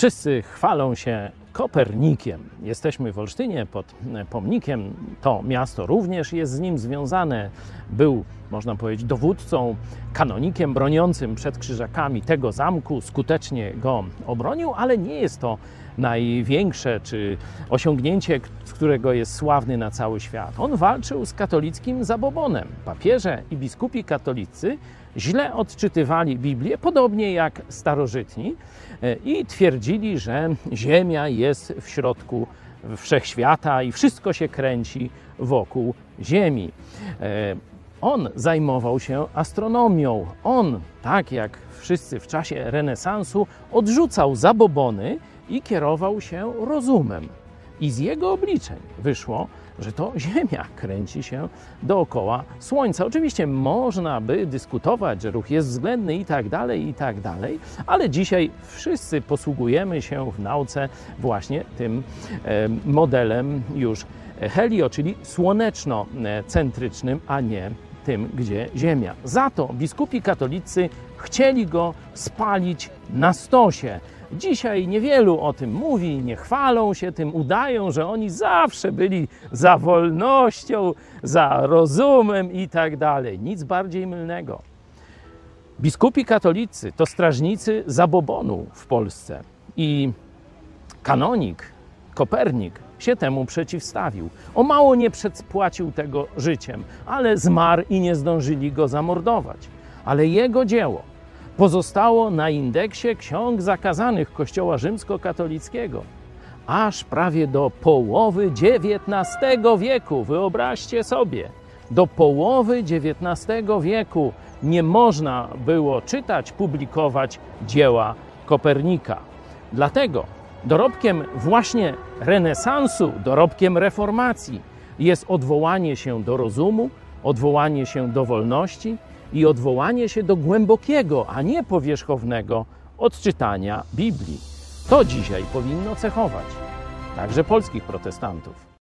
Wszyscy chwalą się Kopernikiem. Jesteśmy w Olsztynie pod pomnikiem. To miasto również jest z nim związane. Był, można powiedzieć, dowódcą, kanonikiem broniącym przed krzyżakami tego zamku. Skutecznie go obronił, ale nie jest to największe czy osiągnięcie, z którego jest sławny na cały świat. On walczył z katolickim zabobonem. Papieże i biskupi katolicy źle odczytywali Biblię, podobnie jak starożytni, i twierdzili, że Ziemia jest w środku wszechświata i wszystko się kręci wokół Ziemi. On zajmował się astronomią. On, tak jak wszyscy w czasie renesansu, odrzucał zabobony i kierował się rozumem. I z jego obliczeń wyszło, że to Ziemia kręci się dookoła Słońca. Oczywiście można by dyskutować, że ruch jest względny i tak dalej, i tak dalej, ale dzisiaj wszyscy posługujemy się w nauce właśnie tym modelem już helio, czyli słoneczno-centrycznym, a nie tym, gdzie Ziemia. Za to biskupi katolicy chcieli go spalić na stosie. Dzisiaj niewielu o tym mówi, nie chwalą się tym, udają, że oni zawsze byli za wolnością, za rozumem i tak dalej. Nic bardziej mylnego. Biskupi katolicy to strażnicy zabobonu w Polsce i kanonik Kopernik się temu przeciwstawił. O mało nie przedpłacił tego życiem, ale zmarł i nie zdążyli go zamordować. Ale jego dzieło pozostało na indeksie ksiąg zakazanych Kościoła rzymskokatolickiego aż prawie do połowy XIX wieku. Wyobraźcie sobie, do połowy XIX wieku nie można było czytać, publikować dzieła Kopernika. Dlatego dorobkiem właśnie renesansu, dorobkiem reformacji jest odwołanie się do rozumu, odwołanie się do wolności, i odwołanie się do głębokiego, a nie powierzchownego odczytania Biblii. To dzisiaj powinno cechować także polskich protestantów.